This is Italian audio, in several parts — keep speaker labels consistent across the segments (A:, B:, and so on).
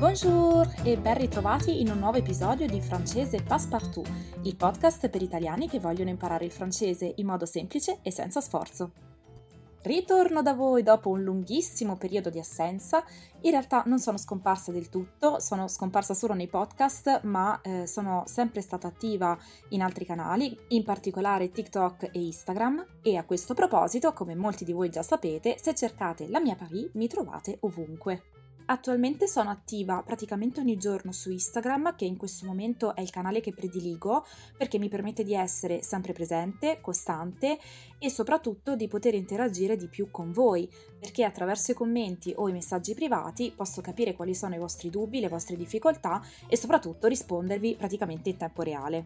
A: Bonjour e ben ritrovati in un nuovo episodio di Francese Passepartout, il podcast per italiani che vogliono imparare il francese in modo semplice e senza sforzo. Ritorno da voi dopo un lunghissimo periodo di assenza. In realtà non sono scomparsa del tutto, sono scomparsa solo nei podcast, ma eh, sono sempre stata attiva in altri canali, in particolare TikTok e Instagram. E a questo proposito, come molti di voi già sapete, se cercate la mia Paris mi trovate ovunque. Attualmente sono attiva praticamente ogni giorno su Instagram, che in questo momento è il canale che prediligo perché mi permette di essere sempre presente, costante e soprattutto di poter interagire di più con voi, perché attraverso i commenti o i messaggi privati posso capire quali sono i vostri dubbi, le vostre difficoltà e soprattutto rispondervi praticamente in tempo reale.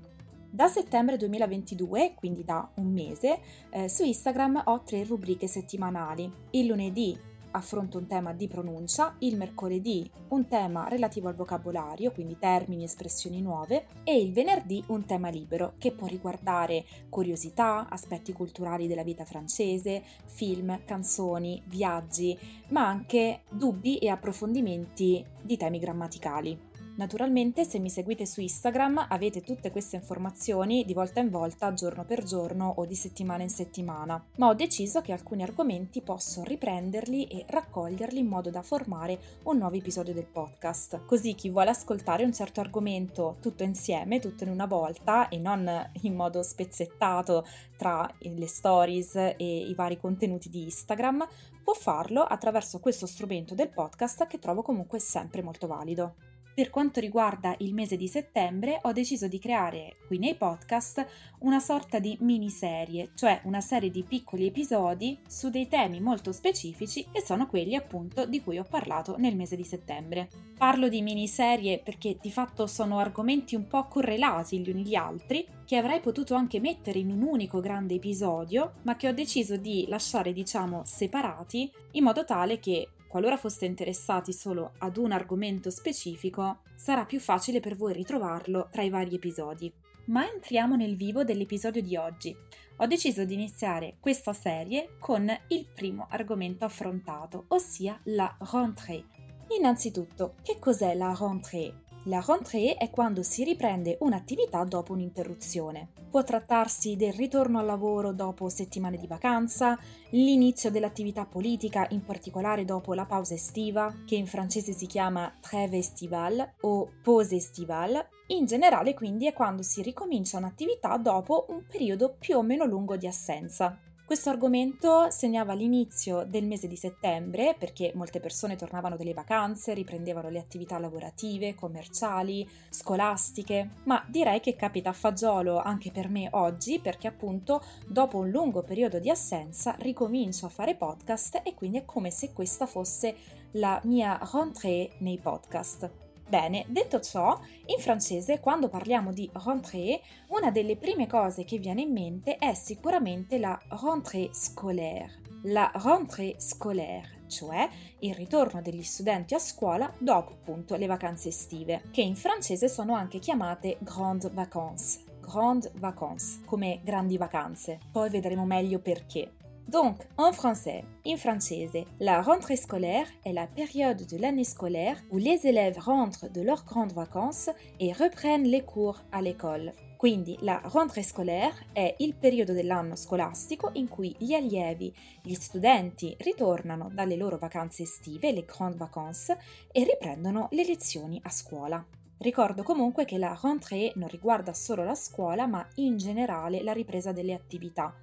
A: Da settembre 2022, quindi da un mese, eh, su Instagram ho tre rubriche settimanali. Il lunedì affronto un tema di pronuncia, il mercoledì un tema relativo al vocabolario, quindi termini, e espressioni nuove, e il venerdì un tema libero che può riguardare curiosità, aspetti culturali della vita francese, film, canzoni, viaggi, ma anche dubbi e approfondimenti di temi grammaticali. Naturalmente se mi seguite su Instagram avete tutte queste informazioni di volta in volta, giorno per giorno o di settimana in settimana, ma ho deciso che alcuni argomenti posso riprenderli e raccoglierli in modo da formare un nuovo episodio del podcast. Così chi vuole ascoltare un certo argomento tutto insieme, tutto in una volta e non in modo spezzettato tra le stories e i vari contenuti di Instagram, può farlo attraverso questo strumento del podcast che trovo comunque sempre molto valido. Per quanto riguarda il mese di settembre, ho deciso di creare qui nei podcast una sorta di miniserie, cioè una serie di piccoli episodi su dei temi molto specifici che sono quelli appunto di cui ho parlato nel mese di settembre. Parlo di miniserie perché di fatto sono argomenti un po' correlati gli uni gli altri, che avrei potuto anche mettere in un unico grande episodio, ma che ho deciso di lasciare diciamo separati in modo tale che qualora foste interessati solo ad un argomento specifico, sarà più facile per voi ritrovarlo tra i vari episodi. Ma entriamo nel vivo dell'episodio di oggi. Ho deciso di iniziare questa serie con il primo argomento affrontato, ossia la rentrée. Innanzitutto, che cos'è la rentrée? La rentrée è quando si riprende un'attività dopo un'interruzione. Può trattarsi del ritorno al lavoro dopo settimane di vacanza, l'inizio dell'attività politica, in particolare dopo la pausa estiva, che in francese si chiama trêve estivale o pause estivale. In generale quindi è quando si ricomincia un'attività dopo un periodo più o meno lungo di assenza. Questo argomento segnava l'inizio del mese di settembre perché molte persone tornavano dalle vacanze, riprendevano le attività lavorative, commerciali, scolastiche, ma direi che capita a fagiolo anche per me oggi perché appunto dopo un lungo periodo di assenza ricomincio a fare podcast e quindi è come se questa fosse la mia rentrée nei podcast. Bene, detto ciò, in francese quando parliamo di rentrée, una delle prime cose che viene in mente è sicuramente la rentrée scolaire. La rentrée scolaire, cioè il ritorno degli studenti a scuola dopo appunto le vacanze estive, che in francese sono anche chiamate grandes vacances. Grandes vacances, come grandi vacanze. Poi vedremo meglio perché. Donc, en français, in francese, la rentrée scolaire est la période de l'année scolaire où les élèves rentrent de leurs grandes vacances et reprennent les cours à l'école. Quindi la rentrée scolaire è il periodo dell'anno scolastico in cui gli allievi, gli studenti ritornano dalle loro vacanze estive, le grandes vacances, e riprendono le lezioni a scuola. Ricordo comunque che la rentrée non riguarda solo la scuola, ma in generale la ripresa delle attività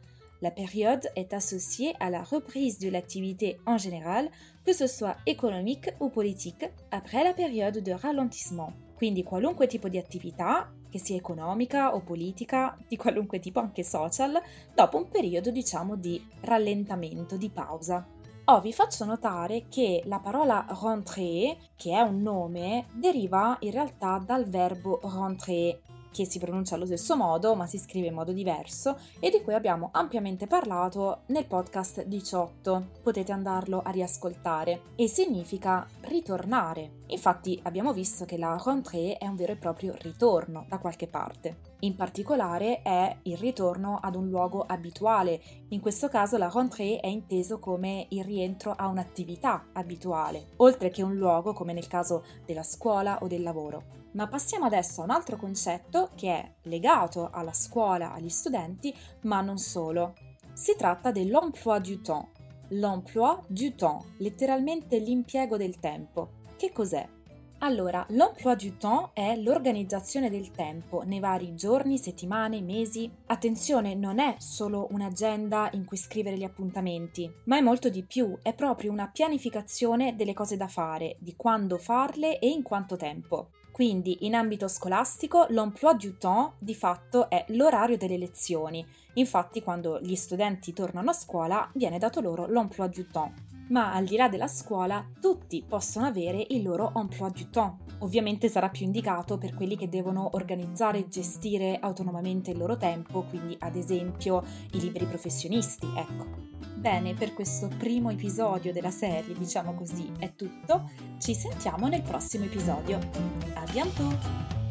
A: La période est associée à la reprise de l'activité en général, que ce soit économique ou politique, après la période de ralentissement. Quindi qualunque tipo di attività, che sia economica o politica, di qualunque tipo anche social, dopo un periodo diciamo di rallentamento, di pausa. Oh, vi faccio notare che la parola rentrée, che è un nome, deriva in realtà dal verbo rentrer, che si pronuncia allo stesso modo ma si scrive in modo diverso e di cui abbiamo ampiamente parlato nel podcast 18. Potete andarlo a riascoltare e significa ritornare Infatti abbiamo visto che la rentrée è un vero e proprio ritorno da qualche parte. In particolare è il ritorno ad un luogo abituale, in questo caso la rentrée è inteso come il rientro a un'attività abituale, oltre che un luogo come nel caso della scuola o del lavoro. Ma passiamo adesso a un altro concetto che è legato alla scuola, agli studenti, ma non solo. Si tratta dell'emploi du temps. L'emploi du temps, letteralmente l'impiego del tempo. Che cos'è? Allora, l'emploi du temps è l'organizzazione del tempo nei vari giorni, settimane, mesi. Attenzione, non è solo un'agenda in cui scrivere gli appuntamenti, ma è molto di più, è proprio una pianificazione delle cose da fare, di quando farle e in quanto tempo. Quindi in ambito scolastico l'emploi du temps di fatto è l'orario delle lezioni. Infatti quando gli studenti tornano a scuola viene dato loro l'emploi du temps ma al di là della scuola tutti possono avere il loro emploi du temps. Ovviamente sarà più indicato per quelli che devono organizzare e gestire autonomamente il loro tempo, quindi ad esempio i liberi professionisti, ecco. Bene, per questo primo episodio della serie, diciamo così, è tutto. Ci sentiamo nel prossimo episodio. A bientôt!